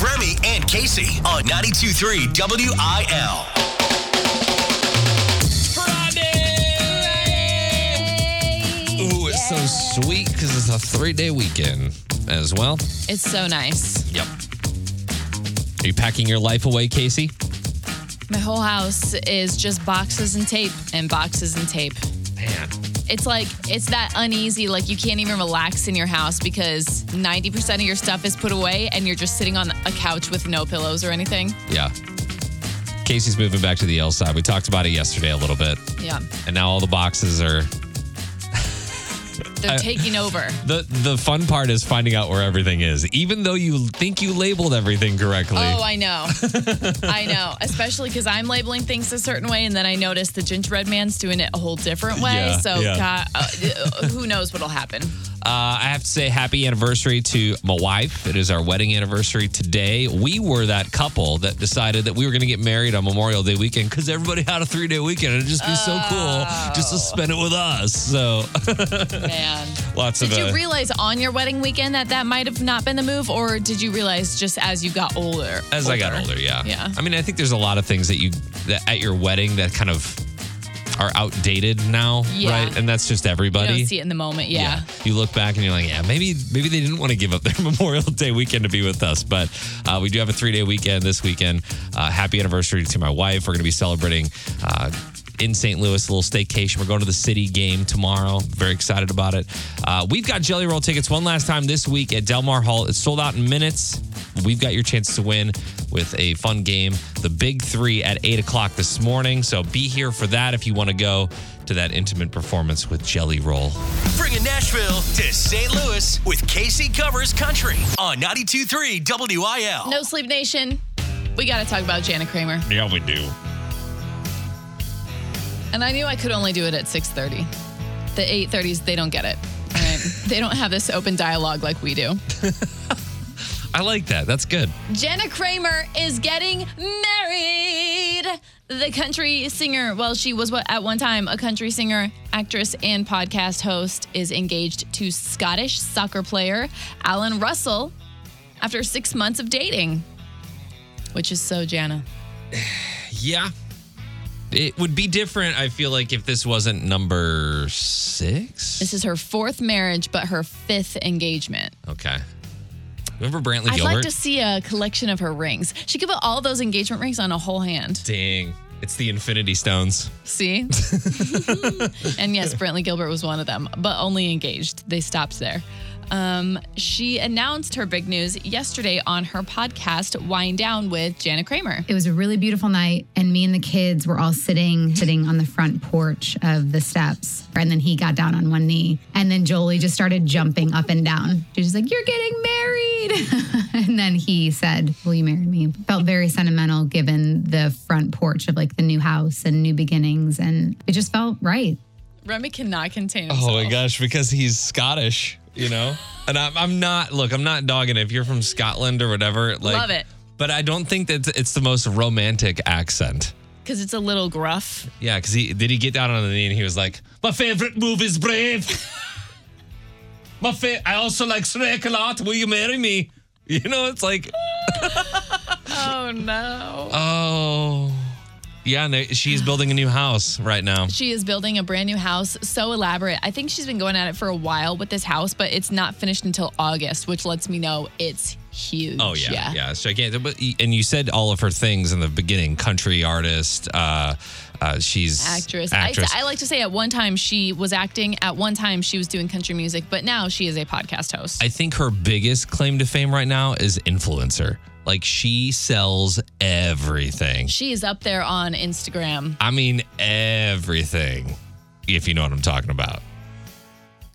It's Remy and Kasey on 92.3 WIL. Ooh, it's so sweet because it's a three day weekend as well. It's so nice. Yep. Are you packing your life away, Kasey? My whole house is just boxes and tape and boxes and tape. Man. It's like, it's that uneasy, like you can't even relax in your house because 90% of your stuff is put away and you're just sitting on a couch with no pillows or anything. Yeah. Kasey's moving back to the L side. We talked about it yesterday a little bit. Yeah. And now all the boxes are. They're taking over. The the fun part is finding out where everything is, even though you think you labeled everything correctly. Oh, I know. I know. Especially because I'm labeling things a certain way, and then I notice the gingerbread man's doing it a whole different way. Yeah, so, yeah. God, uh, who knows what'll happen? Uh, I have to say happy anniversary to my wife. It is our wedding anniversary today. We were that couple that decided that we were going to get married on Memorial Day weekend because everybody had a three day weekend. It'd just be so cool just to spend it with us. So Man. lots Did of. you uh, realize on your wedding weekend that that might have not been the move, or did you realize just as you got older? as I got older, yeah. Yeah. I mean, I think there's a lot of things that you that at your wedding that kind of are outdated now, Yeah. right? And that's just You everybody. don't see it in the moment. Yeah. You look back and you're like, yeah, maybe maybe they didn't want to give up their Memorial Day weekend to be with us, but uh, we do have a three day weekend this weekend. Uh, happy anniversary to my wife. We're going to be celebrating. Uh, in St. Louis, a little staycation. We're going to the city game tomorrow. Very excited about it. Uh, we've got Jelly Roll tickets one last time this week at Delmar Hall. It's sold out in minutes. We've got your chance to win with a fun game, the Big Three at 8 o'clock this morning. So be here for that if you want to go to that intimate performance with Jelly Roll. Bringing Nashville to St. Louis with Kasey Covers Country on 92.3 WIL. No Sleep Nation. We got to talk about Jana Kramer. Yeah, we do. And I knew I could only do it at 6:30. The 8:30s, they don't get it. Right? they don't have this open dialogue like we do. I like that. That's good. Jana Kramer is getting married. The country singer, well, she was what at one time a country singer, actress, and podcast host, is engaged to Scottish soccer player Allan Russell after six months of dating, which is so Jana. Yeah. It would be different, I feel like, if this wasn't number six. This is her fourth marriage, but her fifth engagement. Okay. Remember Brantley Gilbert? I'd like to see a collection of her rings. She could put all those engagement rings on a whole hand. Dang. It's the Infinity Stones. See? and yes, Brantley Gilbert was one of them, but only engaged. They stopped there. Um, she announced her big news yesterday on her podcast, Wind Down with Jana Kramer. It was a really beautiful night, and me and the kids were all sitting sitting on the front porch of the steps. And then he got down on one knee, and then Jolie just started jumping up and down. She was like, "You're getting married!" and then he said, "Will you marry me?" Felt very sentimental given the front porch of like the new house and new beginnings, and it just felt right. Remy cannot contain himself. Oh my gosh, because he's Scottish, you know? And I'm, I'm not, look, I'm not dogging it. If you're from Scotland or whatever, like, Love it. But I don't think that it's the most romantic accent. Because it's a little gruff. Yeah, because he did he get down on the knee and he was like, My favorite move is brave. My fa- I also like Shrek a lot. Will you marry me? You know, it's like, Oh no. oh. Yeah, and they- building a new house right now. She is building a brand new house, so elaborate. I think she's been going at it for a while with this house, but it's not finished until August, which lets me know it's huge. Oh yeah, yeah, it's gigantic. But and you said all of her things in the beginning: country artist. Uh, uh, she's Actress. Actress. I, I like to say at one time she was acting, at one time she was doing country music, but now she is a podcast host. I think her biggest claim to fame right now is influencer. Like she sells everything. she is up there on Instagram. I mean everything. If you know what I'm talking about.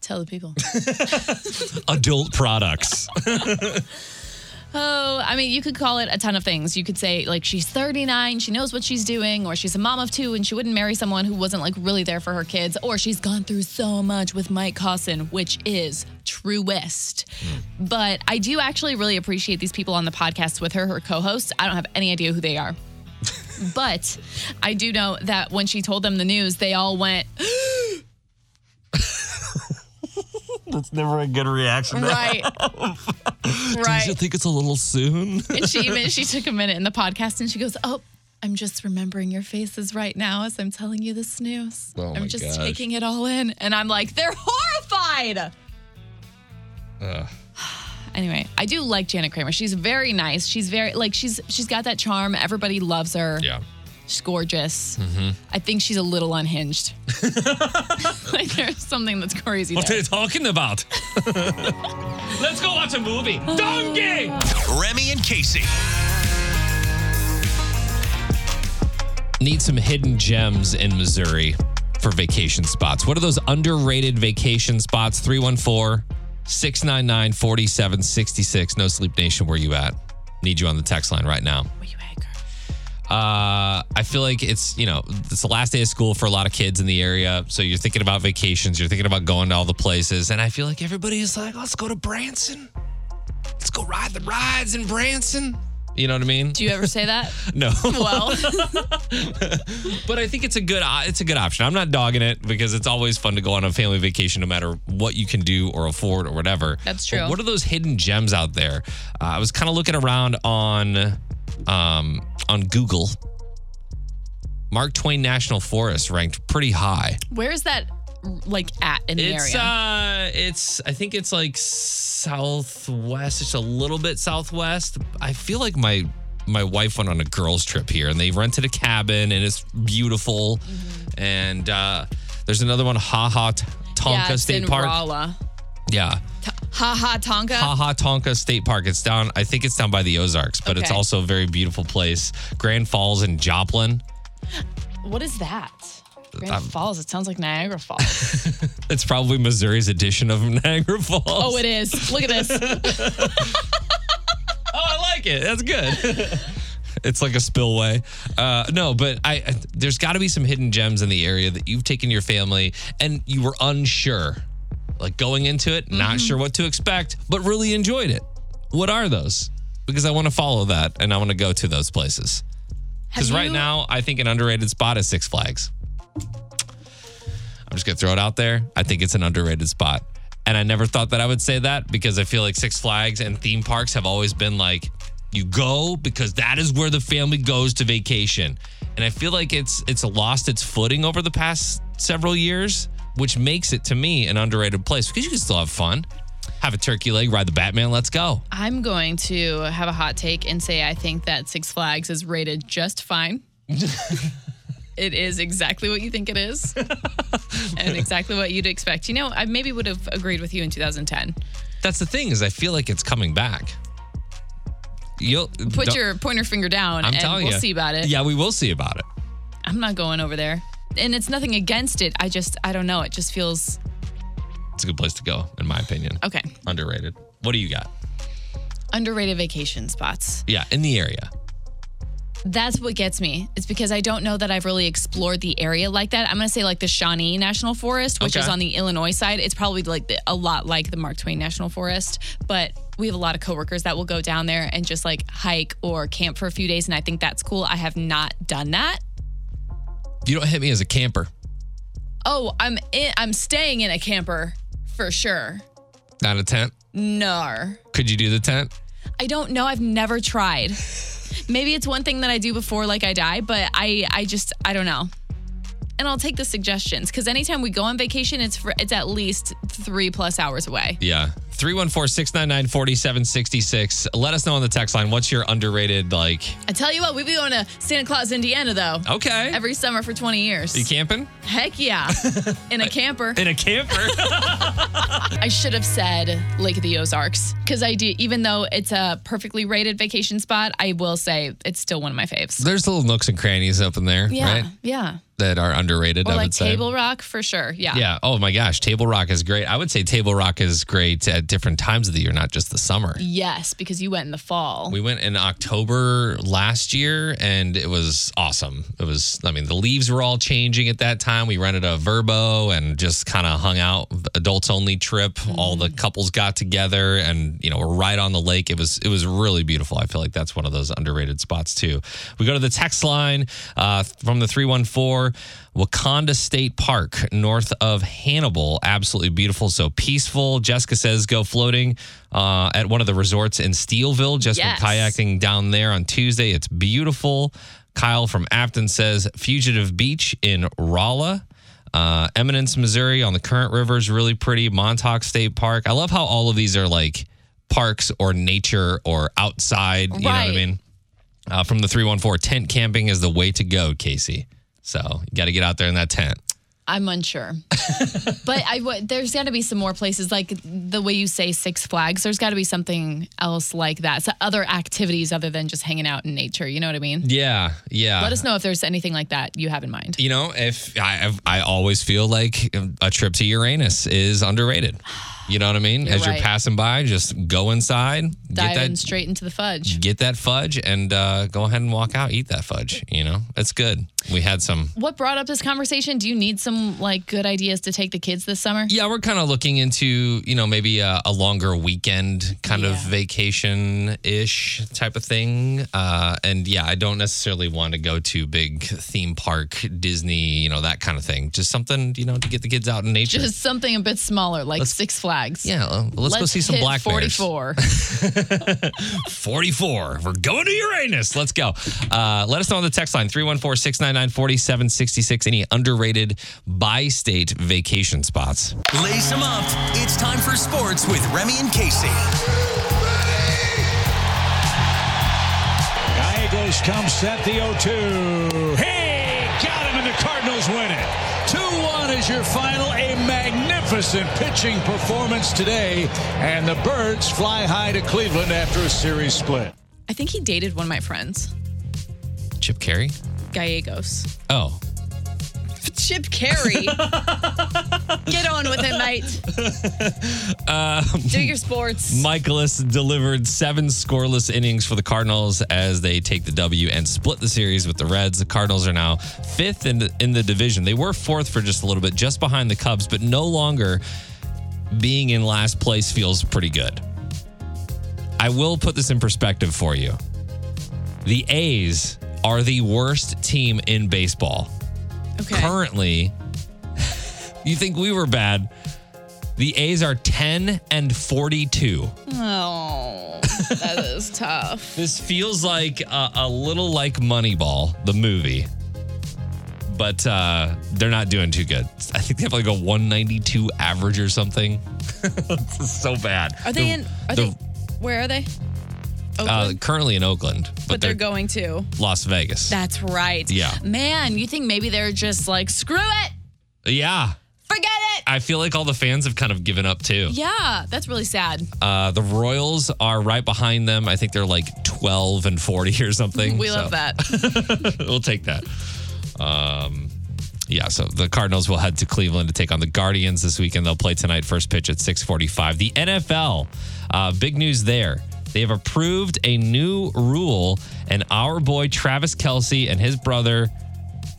Tell the people. Adult products. oh, I mean, you could call it a ton of things. You could say, like, she's 39, she knows what she's doing, or she's a mom of two and she wouldn't marry someone who wasn't, like, really there for her kids, or she's gone through so much with Mike Caussin, which is truest. Hmm. But I do actually really appreciate these people on the podcast with her, her co hosts. I don't have any idea who they are. but I do know that when she told them the news, they all went, That's never a good reaction. right. right. you think it's a little soon? and she even she took a minute in the podcast and she goes, "Oh, I'm just remembering your faces right now as I'm telling you this news. Oh I'm just gosh. taking it all in." And I'm like, "They're horrified." Ugh. Anyway, I do like Jana Kramer. She's very nice. She's very like she's she's got that charm. Everybody loves her. Yeah. She's gorgeous. Mm-hmm. I think she's a little unhinged. like there's something that's crazy What are you talking about? Let's go watch a movie. Donkey! Remy and Kasey. Need some hidden gems in Missouri for vacation spots. What are those underrated vacation spots? 314 699 4766. No Sleep Nation, where you at? Need you on the text line right now. Uh, I feel like it's, you know, it's the last day of school for a lot of kids in the area. So you're thinking about vacations, you're thinking about going to all the places. And I feel like everybody is like, let's go to Branson. Let's go ride the rides in Branson. You know what I mean? Do you ever say that? No. well, but I think it's a good uh, it's a good option. I'm not dogging it because it's always fun to go on a family vacation, no matter what you can do or afford or whatever. That's But true. what are those hidden gems out there? Uh, I was kind of looking around on um, on Google. Mark Twain National Forest ranked pretty high. where's that like at in the It's area? uh it's I think it's like southwest, it's a little bit southwest. I feel like my my wife went on a girls trip here and they rented a cabin and it's beautiful. Mm-hmm. And uh there's another one, Ha Ha Tonka yeah, State Park. Rolla. Yeah. Ha ha Tonka. Ha Ha Tonka State Park. It's down I think it's down by the Ozarks, but it's also a very beautiful place. Grand Falls and Joplin. What is that? Grand Um, Falls. It sounds like Niagara Falls. It's probably Missouri's edition of Niagara Falls. oh, it is. Look at this. Oh, I like it. That's good. it's like a spillway. Uh, no, but I, I there's got to be some hidden gems in the area that you've taken your family and you were unsure, like going into it, not mm-hmm. sure what to expect, but really enjoyed it. What are those? Because I want to follow that and I want to go to those places. Because right you- now, I think an underrated spot is Six Flags. I'm just gonna throw it out there. I think it's an underrated spot. And I never thought that I would say that because I feel like Six Flags and theme parks have always been like, you go because that is where the family goes to vacation. And I feel like it's it's lost its footing over the past several years, which makes it to me an underrated place because you can still have fun. Have a turkey leg, ride the Batman, let's go. I'm going to have a hot take and say I think that Six Flags is rated just fine. it is exactly what you think it is, and exactly what you'd expect. You know, I maybe would have agreed with you in 2010. That's the thing, is I feel like it's coming back. You'll Put your pointer finger down, I'm and telling we'll you. see about it. Yeah, we will see about it. I'm not going over there, and it's nothing against it. I just, I don't know. It just feels It's a good place to go, in my opinion. okay. Underrated. What do you got? Underrated vacation spots. Yeah, in the area. That's what gets me. It's because I don't know that I've really explored the area like that. I'm going to say like the Shawnee National Forest, which is on the Illinois side. It's probably like the, a lot like the Mark Twain National Forest, but we have a lot of coworkers that will go down there and just like hike or camp for a few days and I think that's cool. I have not done that. You don't hit me as a camper. Oh, I'm in, I'm staying in a camper for sure. Not a tent. No. Could you do the tent? I don't know. I've never tried. Maybe it's one thing that I do before like I die, but I I just I don't know. And I'll take the suggestions because anytime we go on vacation, it's for, it's at least three plus hours away. Yeah. 314 699 4766. Let us know on the text line what's your underrated, like, I tell you what, we've been going to Santa Claus, Indiana though. okay. Every summer for 20 years. you camping? Heck yeah. In a camper. In a camper? I should have said Lake of the Ozarks because I do, even though it's a perfectly rated vacation spot, I will say it's still one of my faves. There's little nooks and crannies up in there, Yeah. right? Yeah. That are underrated, Or I like would say. Table Rock for sure. Yeah. Yeah. Oh my gosh. Table Rock is great. I would say Table Rock is great at different times of the year, not just the summer. Yes, because you went in the fall. We went in October last year and it was awesome. It was, I mean, the leaves were all changing at that time. We rented a Vrbo and just kind of hung out, adults only trip. All the couples got together and, you know, we're right on the lake. It was, it was really beautiful. I feel like that's one of those underrated spots too. We go to the text line uh, from the 314. Wakonda State Park, north of Hannibal. Absolutely beautiful. So peaceful. Jessica says go floating uh, at one of the resorts in Steelville. Just Yes. kayaking down there on Tuesday. It's beautiful. Kyle from Afton says Fugitive Beach in Rolla. Uh, Eminence, Missouri on the Current River is really pretty. Montauk State Park. I love how all of these are like parks or nature or outside. You know what I mean? Uh, from the 314, tent camping is the way to go, Kasey. So you got to get out there in that tent. I'm unsure, but I w- there's got to be some more places like the way you say Six Flags. There's got to be something else like that. So other activities other than just hanging out in nature. You know what I mean? Yeah, yeah. Let us know if there's anything like that you have in mind. You know, if I I've- I always feel like a trip to Uranus is underrated. You know what I mean? You're As you're passing by, just go inside, get Diving that straight into the fudge. get that fudge, and uh, go ahead and walk out, eat that fudge. You know, it's good. We had some. What brought up this conversation? Do you need some like good ideas to take the kids this summer? Yeah, we're kind of looking into you know maybe a, a longer weekend kind of vacation ish type of thing. Uh, and yeah, I don't necessarily want to go to big theme park, Disney, you know that kind of thing. Just something you know to get the kids out in nature. Just something a bit smaller, like Six Flags. Yeah, uh, let's, go see some hit black bears. 44. 44. We're going to Uranus. Let's go. Uh, let us know on the text line 314 699 4766. Any underrated by state vacation spots. Lace them up. It's time for sports with Remy and Kasey. Gallegos comes set the 0-2. Hey, got him and the Cardinals win it. 2-1 is your final. A magnificent pitching performance today. And the Birds fly high to Cleveland after a series split. I think he dated one of my friends, Chip Caray? Gallegos. Oh, Chip Caray. Get on with it, mate. Um, Do your sports. Mikolas delivered seven scoreless innings for the Cardinals as they take the W and split the series with the Reds. The Cardinals are now fifth in the, in the division. They were fourth for just a little bit, just behind the Cubs, but no longer being in last place feels pretty good. I will put this in perspective for you. The A's are the worst team in baseball. Okay. Currently, you think we were bad. The A's are 10 and 42. Oh, that is tough. This feels like a, a little like Moneyball, the movie. But uh, they're not doing too good. I think they have like a 192 average or something. this is so bad. Are they The- in? Are the- they? Where are they? Uh, currently in Oakland, but, but they're, going to. Las Vegas. That's right. Yeah. Man, you think maybe they're just like, screw it, yeah. forget it. I feel like all the fans have kind of given up too. Yeah, that's really sad. Uh, the Royals are right behind them. I think they're like 12 and 40 or something. We So- love that. we'll take that. Um, yeah, so the Cardinals will head to Cleveland to take on the Guardians this weekend. They'll play tonight, first pitch at 645. The NFL, uh, big news there. They have approved a new rule, and our boy Travis Kelce and his brother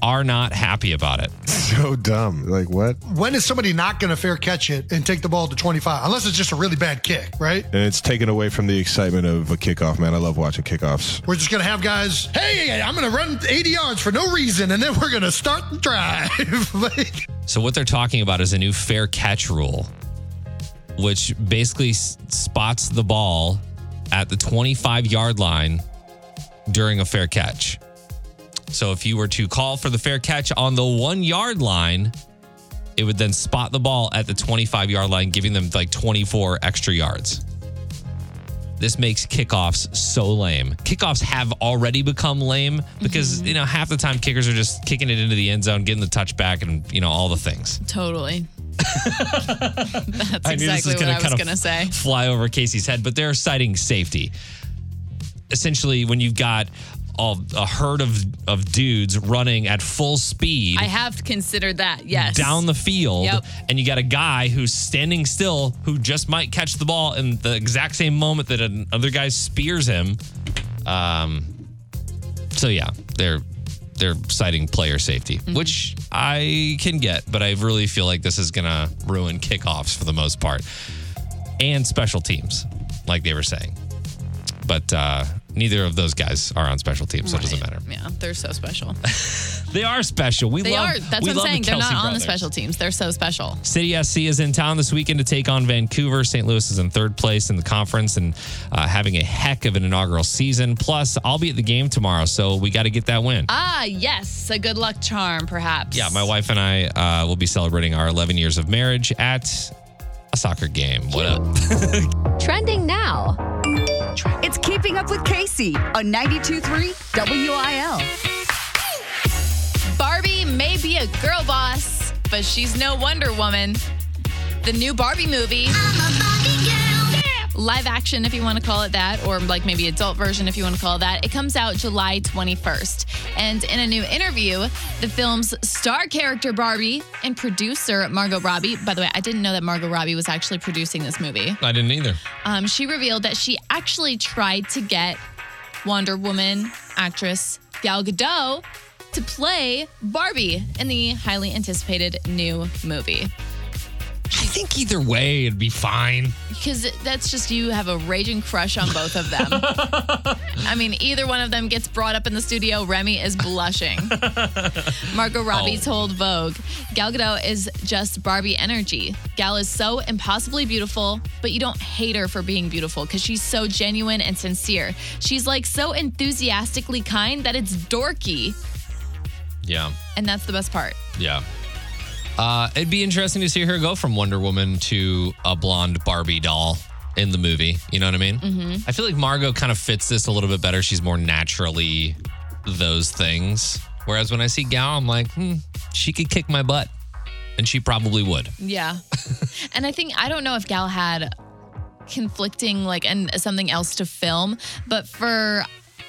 are not happy about it. So dumb. Like what? when is somebody not going to fair catch it and take the ball to 25? Unless it's just a really bad kick, right? And it's taken away from the excitement of a kickoff, man. I love watching kickoffs. We're just going to have guys, hey, I'm going to run 80 yards for no reason, and then we're going to start the drive. like, So what they're talking about is a new fair catch rule, which basically s- spots the ball at the 25 yard line during a fair catch. So if you were to call for the fair catch on the one yard line, it would then spot the ball at the 25 yard line, giving them like 24 extra yards. This makes kickoffs so lame. Kickoffs have already become lame because, mm-hmm. you know, half the time kickers are just kicking it into the end zone, getting the touchback, and, you know, all the things. totally. That's I knew this exactly was what I was going to say. fly over Kasey's head, but they're citing safety. Essentially, when you've got all, a herd of, of dudes running at full speed I have considered that. Yes. down the field, Yep. and you got a guy who's standing still who just might catch the ball in the exact same moment that another guy spears him. Um, so yeah, they're they're citing player safety, Mm-hmm. which I can get, but I really feel like this is gonna ruin kickoffs for the most part and special teams, like they were saying. But uh, neither of those guys are on special teams, so it doesn't matter. Yeah, they're so special. They are special. We They love. are. That's we what I'm saying. The They're not Kelce on the special teams. They're so special. City SC is in town this weekend to take on Vancouver. St. Louis is in third place in the conference and uh, having a heck of an inaugural season. Plus, I'll be at the game tomorrow, so we got to get that win. Ah, yes, a good luck charm, perhaps. Yeah, my wife and I uh, will be celebrating our 11 years of marriage at a soccer game. What up? Trending now. It's Keeping Up with Kasey on 92.3 WIL. Barbie may be a girl boss, but she's no Wonder Woman. The new Barbie movie. Live action, if you want to call it that, or like maybe adult version, if you want to call it that. It comes out July 21st. And in a new interview, the film's star character Barbie and producer Margot Robbie, by the way, I didn't know that Margot Robbie was actually producing this movie. I didn't either. Um, she revealed that she actually tried to get Wonder Woman actress Gal Gadot to play Barbie in the highly anticipated new movie. I think either way, it'd be fine. Because that's just you have a raging crush on both of them. I mean, either one of them gets brought up in the studio, Remy is blushing. Margot Robbie Oh. told Vogue, Gal Gadot is just Barbie energy. Gal is so impossibly beautiful, but you don't hate her for being beautiful because she's so genuine and sincere. She's like so enthusiastically kind that it's dorky, Yeah. and that's the best part. Yeah. Uh, it'd be interesting to see her go from Wonder Woman to a blonde Barbie doll in the movie. You know what I mean? Mm-hmm. I feel like Margot kind of fits this a little bit better. She's more naturally those things. Whereas when I see Gal, I'm like, hmm, she could kick my butt. And she probably would. Yeah. and I think I don't know if Gal had conflicting like and something else to film, but for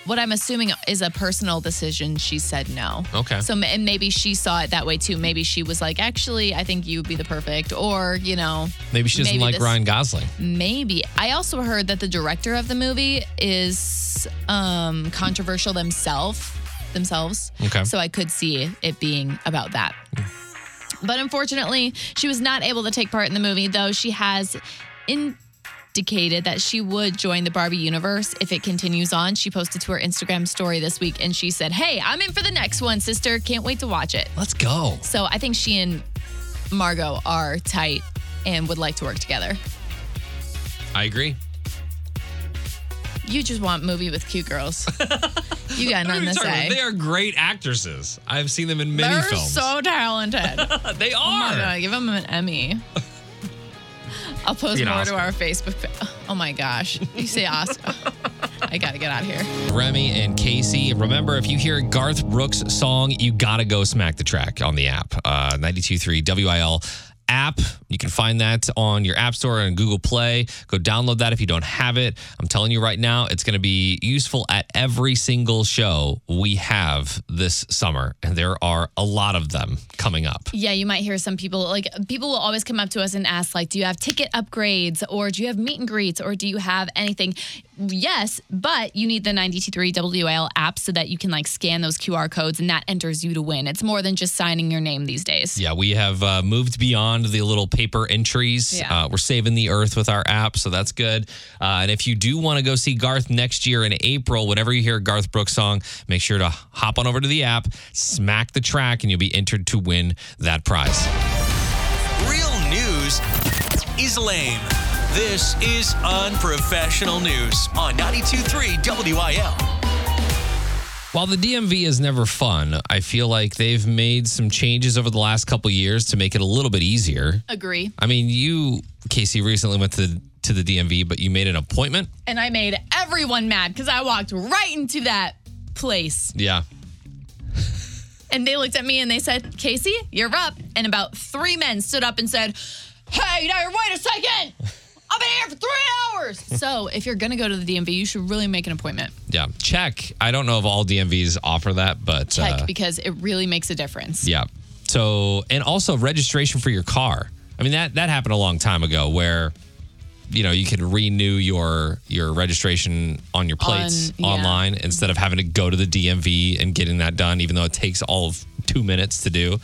what I'm assuming is a personal decision, she said no. Okay. So and maybe she saw it that way too. Maybe she was like, actually, I think you would be the perfect, or you know, Maybe she doesn't Maybe like this- Ryan Gosling. maybe. I also heard that the director of the movie is um controversial themselves themselves. Okay. So I could see it being about that. But unfortunately, she was not able to take part in the movie, though she has indicated that she would join the Barbie universe if it continues on. She posted to her Instagram story this week and she said, Hey, I'm in for the next one, sister. Can't wait to watch it. Let's go. So I think she and Margot are tight and would like to work together. I agree. You just want movie with cute girls. you got nothing to say. They are great actresses. I've seen them in many They're films. so talented. they Oh my are. god, give them an Emmy. I'll post more Oscar. to our Facebook. pa- Oh my gosh, you say Oscar? I gotta get out of here. Remy and Kasey. Remember, if you hear Garth Brooks' song, you gotta go smack the track on the app. Uh, 92.3 WIL app. You can find that on your App Store and Google Play. Go download that if you don't have it. I'm telling you right now, it's going to be useful at every single show we have this summer. And there are a lot of them coming up. Yeah, you might hear some people like people will always come up to us and ask like, "Do you have ticket upgrades or do you have meet and greets or do you have anything?" Yes, but you need the 923 WIL app so that you can like scan those QR codes and that enters you to win. It's more than just signing your name these days. Yeah, we have uh, moved beyond the little paper entries. Yeah. Uh, we're saving the earth with our app, so that's good. Uh, and if you do want to go see Garth next year in April, whenever you hear a Garth Brooks song, make sure to hop on over to the app, smack the track, and you'll be entered to win that prize. Real news is lame. This is unprofessional news on 92.3 WIL. While the DMV is never fun, I feel like they've made some changes over the last couple years to make it a little bit easier. Agree. I mean, you, Kasey, recently went to to the DMV, but you made an appointment. And I made everyone mad because I walked right into that place. Yeah. And they looked at me and they said, Kasey, you're up. And about three men stood up and said, Hey, now wait a second. I've been here for three hours. so if you're going to go to the DMV, you should really make an appointment. Yeah, check. I don't know if all DMVs offer that, but Check uh, because it really makes a difference. yeah. So, and also registration for your car. I mean that that happened a long time ago, where you know you could renew your your registration on your plates On- yeah. online instead of having to go to the DMV and getting that done, even though it takes all of two minutes to do.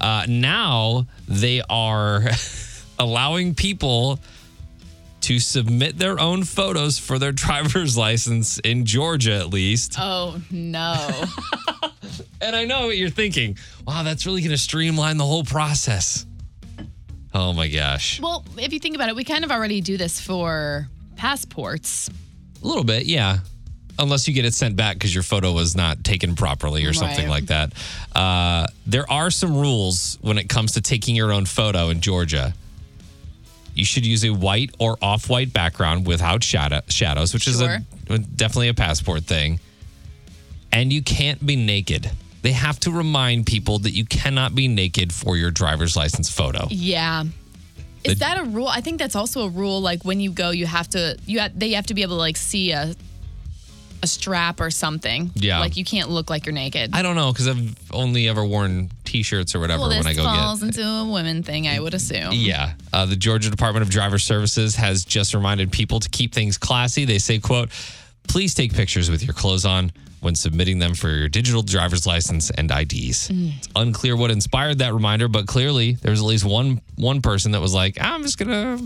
Uh, now they are allowing people to submit their own photos for their driver's license in Georgia, at least. Oh no. And I know what you're thinking. Wow, that's really going to streamline the whole process. Oh my gosh. well, if you think about it, we kind of already do this for passports. A little bit, yeah. Unless you get it sent back because your photo was not taken properly or something Right. like that. Uh, there are some rules when it comes to taking your own photo in Georgia. You should use a white or off white background without shadow, shadows, which is a, definitely a passport thing. And you can't be naked. They have to remind people that you cannot be naked for your driver's license photo. Yeah. Is that a rule? I think that's also a rule. Like when you go, you have to you have, they have to be able to like see a a strap or something. Yeah. Like you can't look like you're naked. I don't know because I've only ever worn t-shirts or whatever well, when I go falls get. into a women thing, I would assume. Yeah, uh, the Georgia Department of Driver Services has just reminded people to keep things classy. They say, "quote Please take pictures with your clothes on when submitting them for your digital driver's license and IDs." It's mm. unclear what inspired that reminder, but clearly there was at least one one person that was like, "I'm just gonna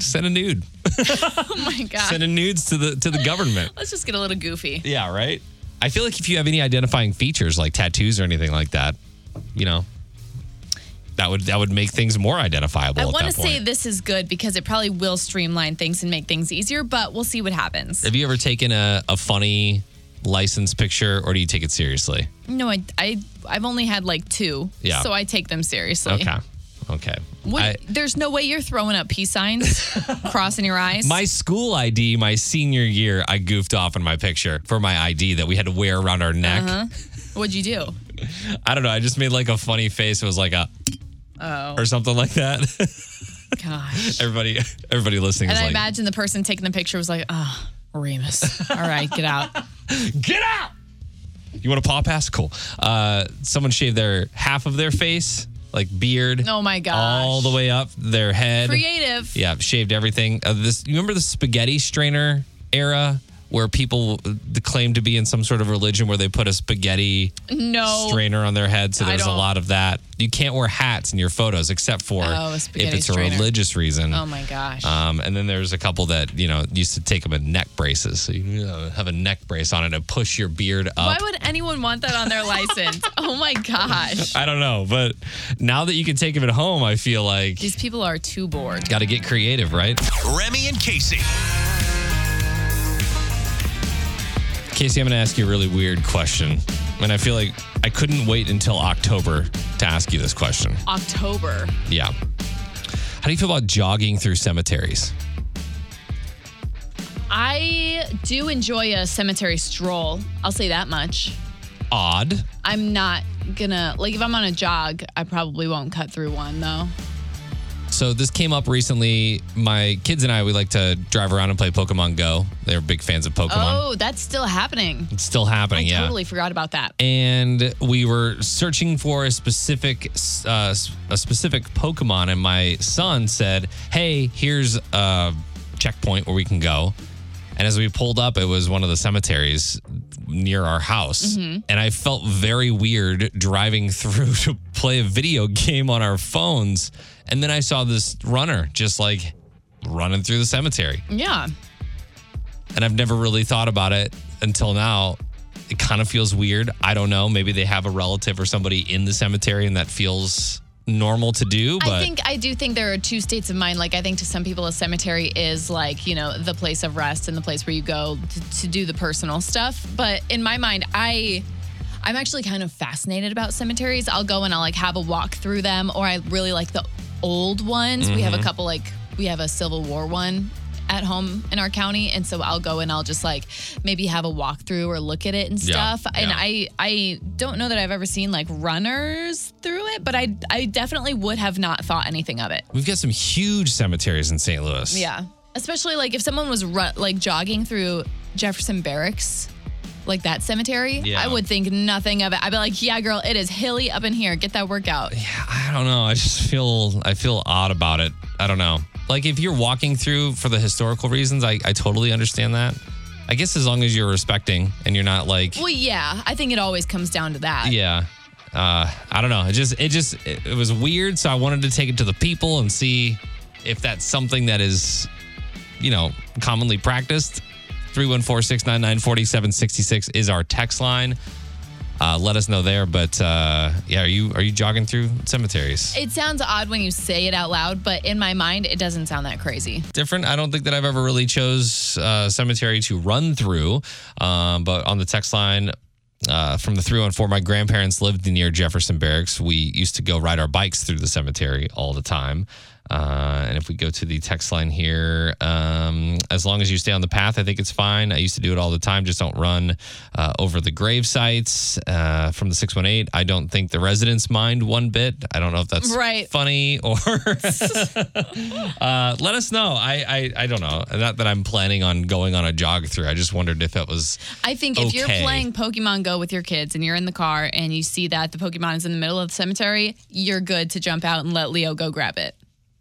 send a nude, Oh my god. send nudes to the to the government." Let's just get a little goofy. Yeah, right. I feel like if you have any identifying features like tattoos or anything like that, you know, that would that would make things more identifiable. I want to say this is good because it probably will streamline things and make things easier, but we'll see what happens. Have you ever taken a, a funny license picture or do you take it seriously? No, I, I I've only had like two, Yeah. so I take them seriously. Okay. Okay. What, I- there's no way you're throwing up peace signs, crossing your eyes. my school ID, my senior year, I goofed off in my picture for my ID that we had to wear around our neck. Uh-huh. What'd you do? I don't know. I just made like a funny face. It was like a Oh or something like that. gosh. everybody, everybody listening And I like, imagine the person taking the picture was like, "Oh, Remus. All right, get out." get out. You want a paw pass? Cool. Uh, someone shaved their half of their face, like beard, Oh my god! all the way up their head. Creative. Yeah, shaved everything. Uh, this you remember the spaghetti strainer era where people claim to be in some sort of religion where they put a spaghetti No. strainer on their head. So there's a lot of that. You can't wear hats in your photos except for Oh, if spaghetti it's a religious reason. Oh my gosh. Um, and then there's a couple that you know used to take them in neck braces. So you know, have a neck brace on it to push your beard up. Why would anyone want that on their license? oh my gosh. I don't know, but now that you can take them at home, I feel like These people are too bored. got to get creative, right? Remy and Kasey. Kasey, I'm going to ask you a really weird question. And I feel like I couldn't wait until October to ask you this question. October. Yeah. How do you feel about jogging through cemeteries? I do enjoy a cemetery stroll. I'll say that much. Odd. I'm not gonna like if I'm on a jog, I probably won't cut through one though. So this came up recently. My kids and I, we like to drive around and play Pokemon Go. They're big fans of Pokemon. Oh, that's still happening. It's still I happening, yeah. totally forgot about that. and we were searching for a specific uh, a specific Pokemon, and my son said, "Hey, here's a checkpoint where we can go." And as we pulled up, it was one of the cemeteries near our house, mm-hmm. and I felt very weird driving through to play a video game on our phones, and then I saw this runner just like running through the cemetery Yeah. and I've never really thought about it until now. It kind of feels weird. I don't know. Maybe they have a relative or somebody in the cemetery and that feels normal to do, but I think I do think there are two states of mind. Like I think to some people a cemetery is like, you know, the place of rest and the place where you go to, to do the personal stuff. But in my mind, I I'm actually kind of fascinated about cemeteries. I'll go and I'll like have a walk through them or I really like the old ones. We have a mm-hmm. couple like we have a Civil War one at home in our county and so I'll go and I'll just like maybe have a walkthrough or look at it and Yeah, stuff. And yeah. I I don't know that I've ever seen like runners through it, but I I definitely would have not thought anything of it. we've got some huge cemeteries in St. Louis. Yeah. Especially like if someone was ru- like jogging through Jefferson Barracks, like that cemetery, Yeah. I would think nothing of it. I'd be like, "Yeah, girl, it is hilly up in here. Get that workout." Yeah, I don't know. I just feel I feel odd about it. I don't know. Like if you're walking through for the historical reasons, I, I totally understand that. I guess as long as you're respecting and you're not like Well, yeah, I think it always comes down to that. Yeah. Uh, I don't know. It just it just it, it was weird, so I wanted to take it to the people and see if that's something that is you know, commonly practiced. 314 699 4766 is our text line. Uh, let us know there. But uh, yeah, are you are you jogging through cemeteries? It sounds odd when you say it out loud, but in my mind, it doesn't sound that crazy. different. I don't think that I've ever really chose uh, cemetery to run through. Um, but on the text line uh, from the 314, my grandparents lived near Jefferson Barracks. We used to go ride our bikes through the cemetery all the time. Uh, and if we go to the text line here, um, as long as you stay on the path, I think it's fine. I used to do it all the time. Just don't run uh, over the grave sites. Uh, from the 618, I don't think the residents mind one bit. I don't know if that's Right. funny or uh, let us know. I, I I don't know. Not that I'm planning on going on a jog through. I just wondered if it was I think if you're playing Pokemon Go with your kids and you're in the car and you see that the Pokemon is in the middle of the cemetery, you're good to jump out and let Leo go grab it.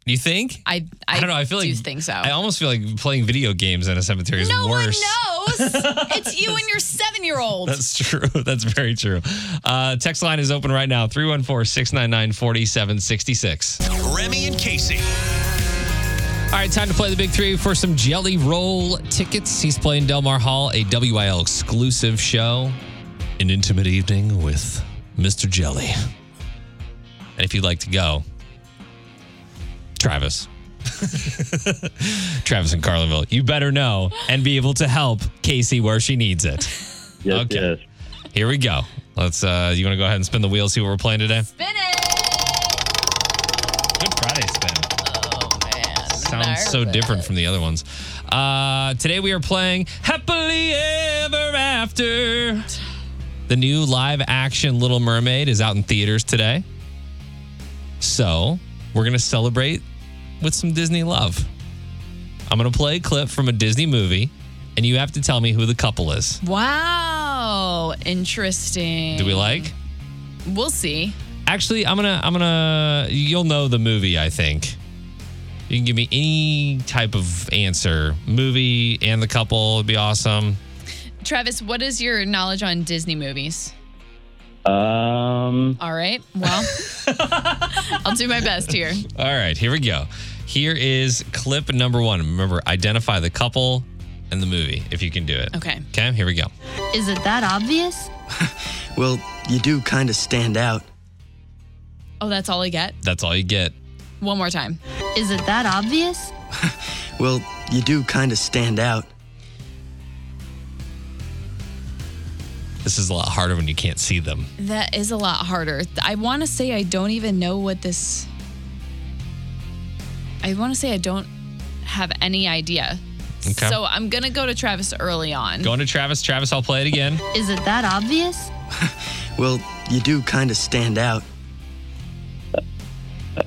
You think? I I, don't know. I feel do like think so. I almost feel like playing video games in a cemetery is worse. no worse. one knows. it's you and your seven year old. That's true. That's very true. Uh, text line is open right now 314 699 4766. Remy and Kasey. All right, time to play the big three for some Jelly Roll tickets. He's playing Delmar Hall, a WIL exclusive show, an intimate evening with Mr. Jelly. And if you'd like to go, Travis. Travis in Carlinville, you better know and be able to help Kasey where she needs it. Yes, Okay. yes. Here we go. Let's. uh You want to go ahead and spin the wheel? See what we're playing today. Spin it. Good Friday spin. Oh man. sounds so different from the other ones. Uh, today we are playing Happily Ever After. The new live action Little Mermaid is out in theaters today. So we're going to celebrate with some Disney love. I'm going to play a clip from a Disney movie, and you have to tell me who the couple is. Wow. Interesting. Do we like? We'll see. Actually, I'm gonna, I'm gonna, you'll know the movie. I think you can give me any type of answer, movie and the couple would be awesome. Travis, what is your knowledge on Disney movies? Um, All right. Well, I'll do my best here. All right, here we go. Here is clip number one. Remember, identify the couple and the movie if you can do it. Okay. Okay, here we go. Is it that obvious? Well, you do kind of stand out. Oh, that's all I get? That's all you get. One more time. Is it that obvious? Well, you do kind of stand out. This is a lot harder when you can't see them. That is a lot harder. I want to say I don't even know what this. I want to say I don't have any idea. Okay. So I'm going to go to Travis early on. Going to Travis. Travis, I'll play it again. Is it that obvious? Well, you do kind of stand out.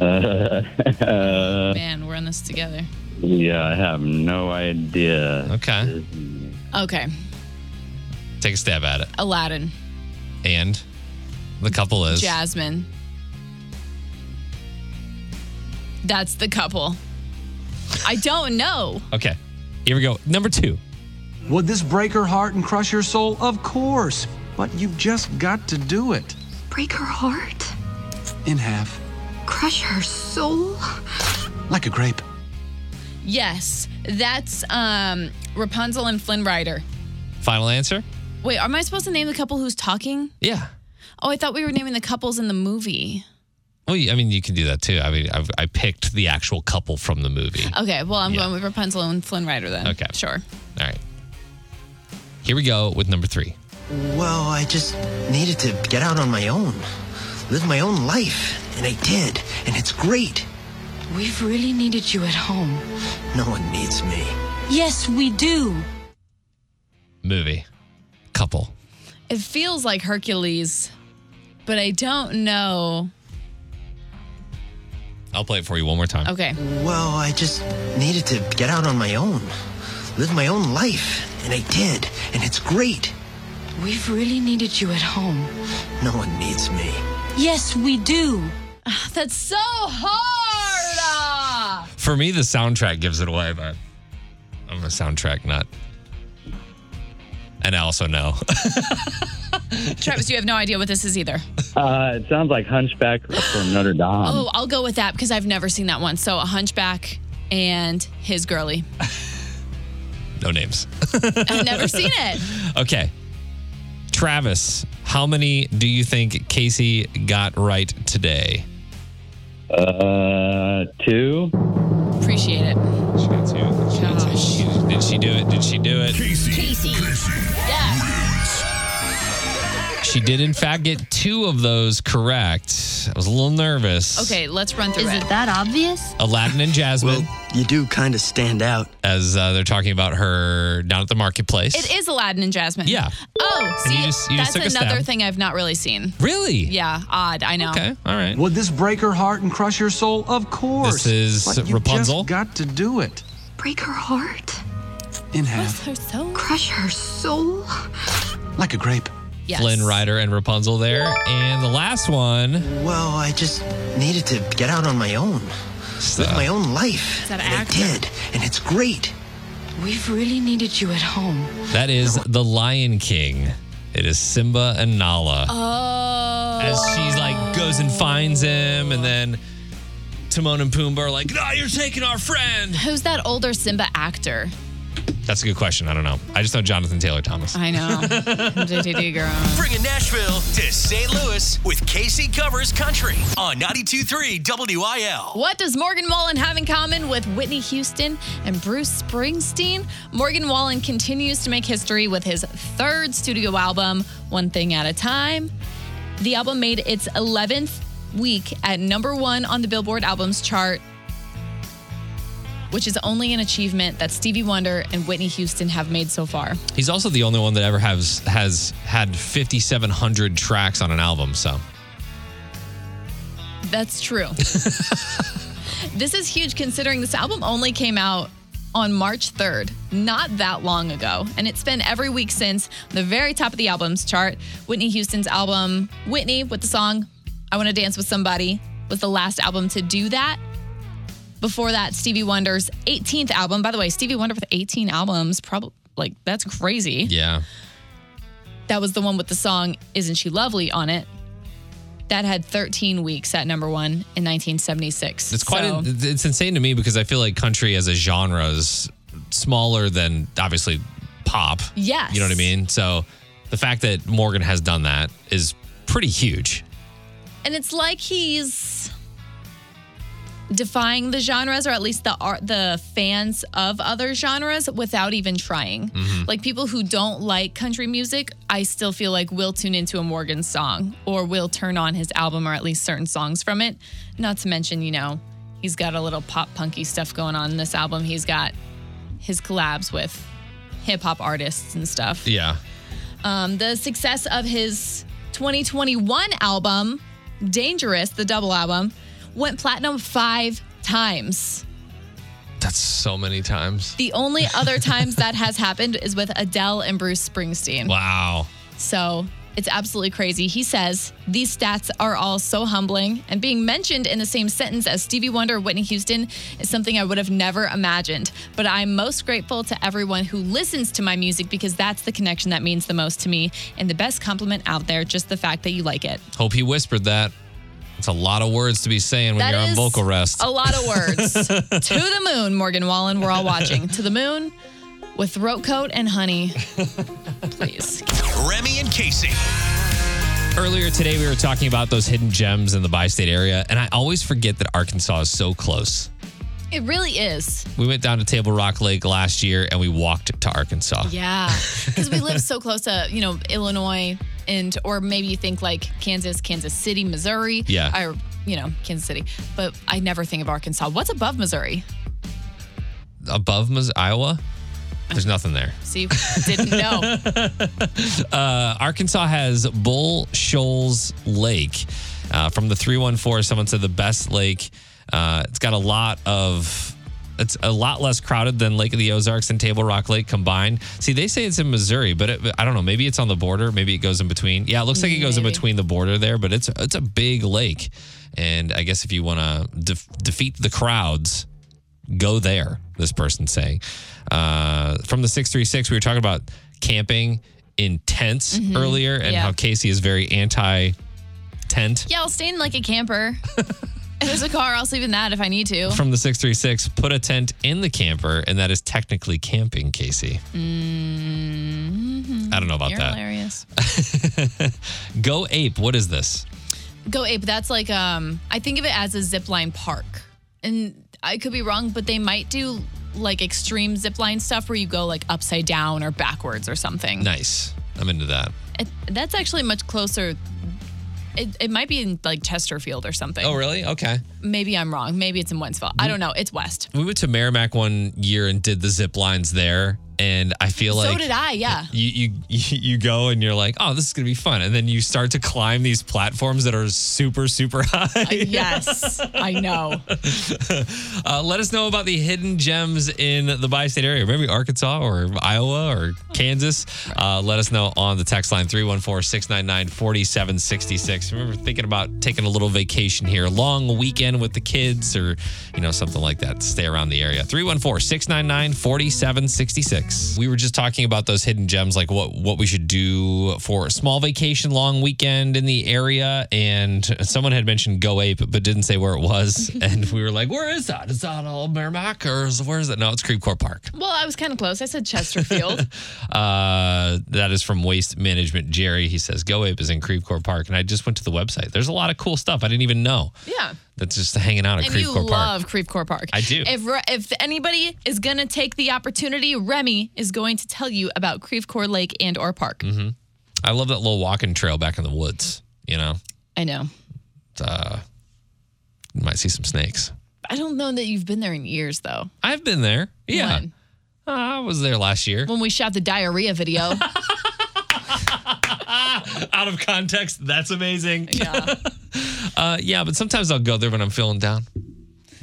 Uh, Man, we're in this together. yeah, I have no idea. Okay. Okay. Take a stab at it. Aladdin, And the couple is. Jasmine. That's the couple. I don't know. Okay. Here we go. Number two. Would this break her heart and crush her soul? Of course. But you've just got to do it. Break her heart? In half. Crush her soul? Like a grape. Yes, that's um Rapunzel and Flynn Rider. Final answer? Wait, am I supposed to name the couple who's talking? Yeah. Oh, I thought we were naming the couples in the movie. Well, I mean, you can do that too. I mean, I've, I picked the actual couple from the movie. Okay, well, I'm Yeah. going with Rapunzel and Flynn Rider then. Okay. Sure. All right. Here we go with number three. Well, I just needed to get out on my own, live my own life, and I did, and it's great. We've really needed you at home. No one needs me. Yes, we do. Movie. Couple. It feels like Hercules, but I don't know. I'll play it for you one more time. Okay. Well, I just needed to get out on my own, live my own life, and I did, and it's great. We've really needed you at home. No one needs me. Yes, we do. That's so hard. ah! For me, the soundtrack gives it away, but I'm a soundtrack nut. And I also know. Travis, you have no idea what this is either. Uh, it sounds like Hunchback from Notre Dame. oh, I'll go with that because I've never seen that one. So a hunchback and his girly. No names. I've never seen it. Okay. Travis, how many do you think Kasey got right today? Uh, two. Appreciate it. She got two. She got two. Gosh. She- Did she do it? Did she do it? Kasey. Yeah. She did, in fact, get two of those correct. I was a little nervous. Okay, let's run through Is it. it that obvious? Aladdin and Jasmine, Well, you do kind of stand out. as uh, they're talking about her down at the marketplace. It is Aladdin and Jasmine. Yeah. Oh, see, you just- you just that's took a another thing I've not really seen. Really? Yeah, odd. I know. Okay. All right. Would this break her heart and crush her soul? Of course. This is but you Rapunzel. Just got to do it Break her heart, in half, Her soul. crush her soul. like a grape. Yes. Flynn Rider and Rapunzel there. And the last one. Well, I just needed to get out on my own. Live my own life. that and I did. And it's great. We've really needed you at home. That is The Lion King. It is Simba and Nala. Oh. As she's like goes and finds him, and then Timon and Pumbaa are like, "No, you're taking our friend." Who's that older Simba actor? That's a good question. I don't know. I just know Jonathan Taylor Thomas. I know. JTT girl. Bringing Nashville to St. Louis with Kasey Covers Country on 92.3 WIL. What does Morgan Wallen have in common with Whitney Houston and Bruce Springsteen? Morgan Wallen continues to make history with his third studio album, One Thing at a Time. The album made its 11th week at number one on the Billboard Albums chart, which is only an achievement that Stevie Wonder and Whitney Houston have made so far. He's also the only one that ever has has had 5,700 tracks on an album. So That's true. this is huge considering this album only came out on March 3rd, not that long ago. And it's been every week since the very top of the albums chart. Whitney Houston's album, Whitney, with the song I Want to Dance with Somebody, was the last album to do that. Before that, Stevie Wonder's 18th album. By the way, Stevie Wonder with 18 albums, probably like that's crazy. yeah, That was the one with the song Isn't She Lovely on it. That had 13 weeks at number one in 1976. it's quite So- it's insane to me because I feel like country as a genre is smaller than obviously pop. Yes. You know what I mean? So the fact that Morgan has done that is pretty huge. and it's like he's defying the genres or at least the art the fans of other genres without even trying. Like people who don't like country music i still feel like will tune into a morgan song or will turn on his album or at least certain songs from it. Not to mention you know he's got a little pop punky stuff going on in this album. He's got his collabs with hip-hop artists and stuff. Yeah. um, the success of his 2021 album, Dangerous, the double album, went platinum five times. That's so many times. The only other times that has happened is with Adele and Bruce Springsteen. Wow. So it's absolutely crazy. He says these stats are all so humbling, and being mentioned in the same sentence as Stevie Wonder or Whitney Houston is something I would have never imagined. But I'm most grateful to everyone who listens to my music because that's the connection that means the most to me. And the best compliment out there, just the fact that you like it. Hope he whispered that. It's a lot of words to be saying when That you're on vocal rest. A lot of words. to the moon, Morgan Wallen. We're all watching. To the moon with throat coat and honey. Please. Remy and Kasey. Earlier today, we were talking about those hidden gems in the bi state area, and I always forget that Arkansas is so close. It really is. We went down to Table Rock Lake last year and we walked to Arkansas. Yeah, because we live so close to you know Illinois and or maybe you think like Kansas, Kansas City, Missouri. Yeah. or you know Kansas City, but I never think of Arkansas. What's above Missouri? Above Iowa, there's nothing there. See, didn't know. Uh, Arkansas has Bull Shoals Lake. Uh, from the 314, someone said the best lake. Uh, it's got a lot of, it's a lot less crowded than Lake of the Ozarks and Table Rock Lake combined. See, they say it's in Missouri, but it, I don't know. Maybe it's on the border. Maybe it goes in between. Yeah, it looks like it goes in between the border there, but it's it's a big lake. And I guess if you want to def- defeat the crowds, go there, this person's saying. Uh, from the 636, we were talking about camping in tents earlier and Mm-hmm. Yeah. how Kasey is very anti tent. yeah, I'll stay in like a camper. There's a car, I'll sleep in that if I need to. From the 636, put a tent in the camper, and that is technically camping, Kasey. Mm-hmm. I don't know about You're that. hilarious. Go Ape, what is this? Go Ape. That's like um. I think of it as a zip line park, and I could be wrong, but they might do like extreme zip line stuff where you go like upside down or backwards or something. Nice. I'm into that. It, that's actually much closer. It, it might be in like Chesterfield or something. Oh, really? Okay. Maybe I'm wrong. Maybe it's in Wentzville. I don't know. It's west. We went to Meramec one year and did the zip lines there, and I feel like so did I. Yeah. you, you you go and you're like, oh, this is gonna be fun, and then you start to climb these platforms that are super super high. yes, I know. Uh, let us know about the hidden gems in the bi-state area. Maybe Arkansas or Iowa or Kansas. Uh, let us know on the text line 314-699-4766. Remember thinking about taking a little vacation here, long weekend with the kids or, you know, something like that. Stay around the area. 314-699-4766. We were just talking about those hidden gems, like what, what we should do for a small vacation, long weekend in the area. And someone had mentioned Go Ape, but didn't say where it was. and we were like, where is that? Is that all Meramec or is, where is it? No, it's Creve Coeur Park. Well, I was kind of close. I said Chesterfield. Uh, that is from Waste Management Jerry. He says Go Ape is in Creve Coeur Park, and I just went to the website. There's a lot of cool stuff I didn't even know. yeah. That's just hanging out at And Creve you Coeur Park. love Creve Coeur Park. I do. If if anybody is gonna take the opportunity, Remy is going to tell you about Creve Coeur Lake and or Park. hmm I love that little walking trail back in the woods. You know, I know. uh, you might see some snakes. I don't know that you've been there in years though. I've been there. Yeah, When? Uh, I was there last year. When we shot the diarrhea video. Out of context, that's amazing. Yeah. uh, yeah, but sometimes I'll go there when I'm feeling down,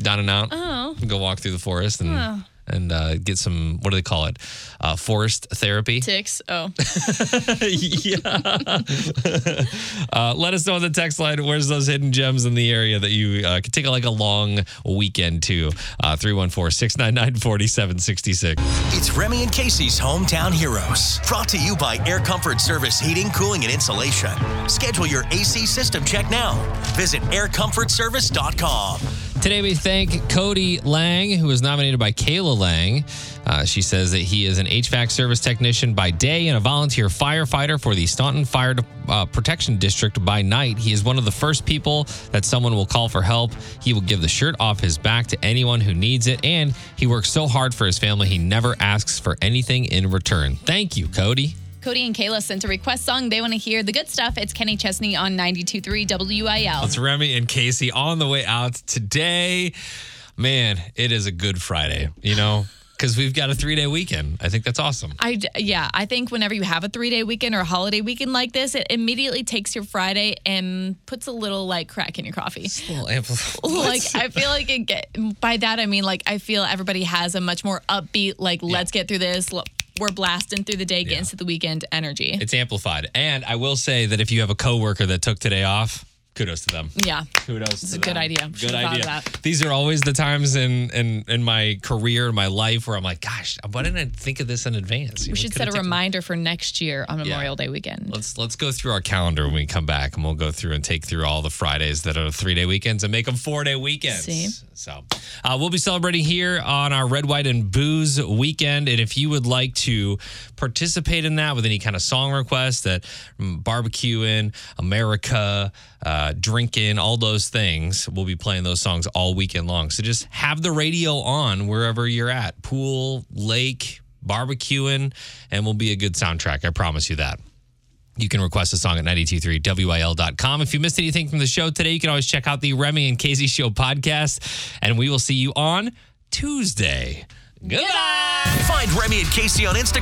down and out. Oh. Go walk through the forest and Oh. And uh, get some. What do they call it? Uh, forest therapy. Ticks. Oh. yeah. uh, let us know on the text line. Where's those hidden gems in the area that you uh, could take like a long weekend to? Uh, 314 699 4766. It's Remy and Kasey's Hometown Heroes. Brought to you by Air Comfort Service Heating, Cooling, and Insulation. Schedule your AC system check now. Visit aircomfortservice.com. Today we thank Cody Lang, who was nominated by Kayla Lang. Uh, she says that he is an HVAC service technician by day and a volunteer firefighter for the Staunton Fire uh, Protection District by night. He is one of the first people that someone will call for help. He will give the shirt off his back to anyone who needs it, and he works so hard for his family, he never asks for anything in return. Thank you, Cody. Cody and Kayla sent a request song. They want to hear the good stuff. It's Kenny Chesney on 92.3 WIL. It's Remy and Kasey on the way out today. Man, it is a good Friday, you know, because we've got a three day weekend. I think that's awesome. I yeah, I think whenever you have a three day weekend or a holiday weekend like this, it immediately takes your Friday and puts a little like crack in your coffee. A little amplified. Like I feel like it get by that I mean like I feel everybody has a much more upbeat like let's get through this. We're blasting through the day, get into the weekend energy. It's amplified. And I will say that if you have a coworker that took today off, kudos to them. yeah. Kudos. It's a good idea. Good Should've idea. These are always the times in in in my career, in my life, where I'm like, gosh, why didn't I think of this in advance? You We know, should set a reminder for next year on Memorial Day weekend. Let's let's go through our calendar when we come back, and we'll go through and take through all the Fridays that are three day weekends and make them four day weekends. See? So uh, we'll be celebrating here on our Red, White, and Booze weekend. And if you would like to participate in that with any kind of song request that mm, barbecuing, America, uh, drinking, all those things, we'll be playing those songs all weekend long. So just have the radio on wherever you're at, pool, lake, barbecuing, and we'll be a good soundtrack. I promise you that. You can request a song at 923wil.com. If you missed anything from the show today, you can always check out the Remy and Kasey Show podcast, and we will see you on Tuesday. Goodbye. Find Remy and Kasey on Instagram.